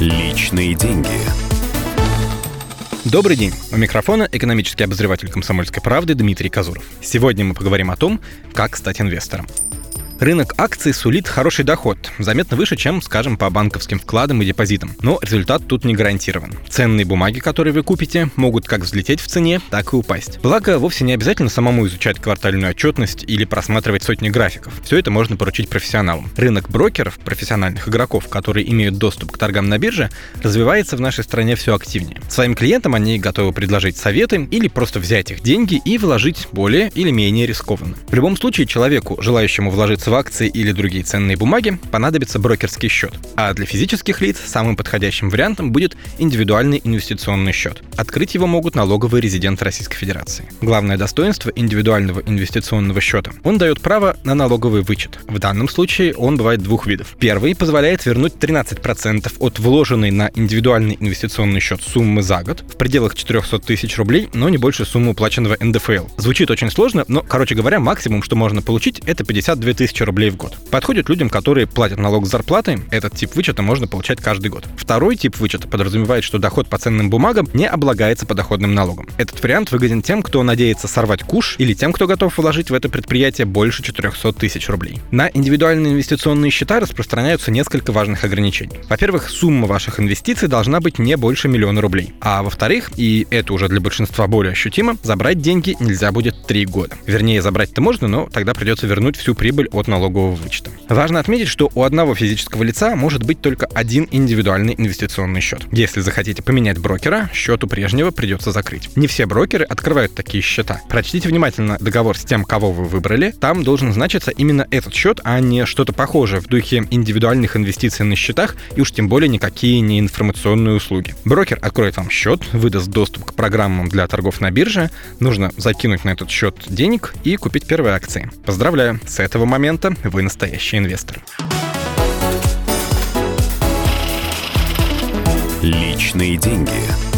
Личные деньги. Добрый день. У микрофона экономический обозреватель «Комсомольской правды» Дмитрий Казуров. Сегодня мы поговорим о том, как стать инвестором. Рынок акций сулит хороший доход, заметно выше, чем, скажем, по банковским вкладам и депозитам. Но результат тут не гарантирован. Ценные бумаги, которые вы купите, могут как взлететь в цене, так и упасть. Благо, вовсе не обязательно самому изучать квартальную отчетность или просматривать сотни графиков. Все это можно поручить профессионалам. Рынок брокеров, профессиональных игроков, которые имеют доступ к торгам на бирже, развивается в нашей стране все активнее. Своим клиентам они готовы предложить советы или просто взять их деньги и вложить более или менее рискованно. В любом случае, человеку, желающему вложиться в акции или другие ценные бумаги, понадобится брокерский счет. А для физических лиц самым подходящим вариантом будет индивидуальный инвестиционный счет. Открыть его могут налоговые резиденты Российской Федерации. Главное достоинство индивидуального инвестиционного счета – он дает право на налоговый вычет. В данном случае он бывает двух видов. Первый позволяет вернуть 13% от вложенной на индивидуальный инвестиционный счет суммы за год в пределах 400 тысяч рублей, но не больше суммы уплаченного НДФЛ. Звучит очень сложно, но, короче говоря, максимум, что можно получить, это 52 тысячи тысячи рублей в год. Подходит людям, которые платят налог с зарплаты. Этот тип вычета можно получать каждый год. Второй тип вычета подразумевает, что доход по ценным бумагам не облагается подоходным налогом. Этот вариант выгоден тем, кто надеется сорвать куш, или тем, кто готов вложить в это предприятие больше 400 тысяч рублей. На индивидуальные инвестиционные счета распространяются несколько важных ограничений. Во-первых, сумма ваших инвестиций должна быть не больше миллиона рублей. А во-вторых, и это уже для большинства более ощутимо, забрать деньги нельзя будет три года. Вернее, забрать-то можно, но тогда придется вернуть всю прибыль от налогового вычета. Важно отметить, что у одного физического лица может быть только один индивидуальный инвестиционный счет. Если захотите поменять брокера, счет у прежнего придется закрыть. Не все брокеры открывают такие счета. Прочтите внимательно договор с тем, кого вы выбрали. Там должен значиться именно этот счет, а не что-то похожее в духе индивидуальных инвестиций на счетах и уж тем более никакие не информационные услуги. Брокер откроет вам счет, выдаст доступ к программам для торгов на бирже, нужно закинуть на этот счет денег и купить первые акции. Поздравляю, с этого момента момента вы настоящий инвестор. Личные деньги.